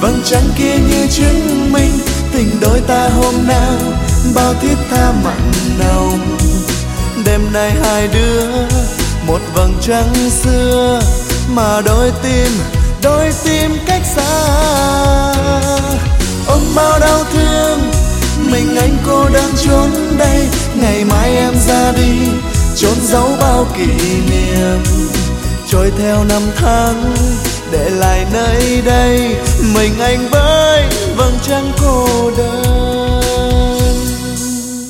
vầng trăng kia như chứng minh tình đôi ta hôm nào, bao thiết tha mặn nồng. Đêm nay hai đứa, một vầng trăng xưa, mà đôi tim đôi tim cách xa. Ôm bao đau thương, mình anh cô đơn trốn đây, ngày mai em ra đi trốn giấu bao kỷ niệm. Trôi theo năm tháng để lại nơi đây mình anh với vầng trăng cô đơn.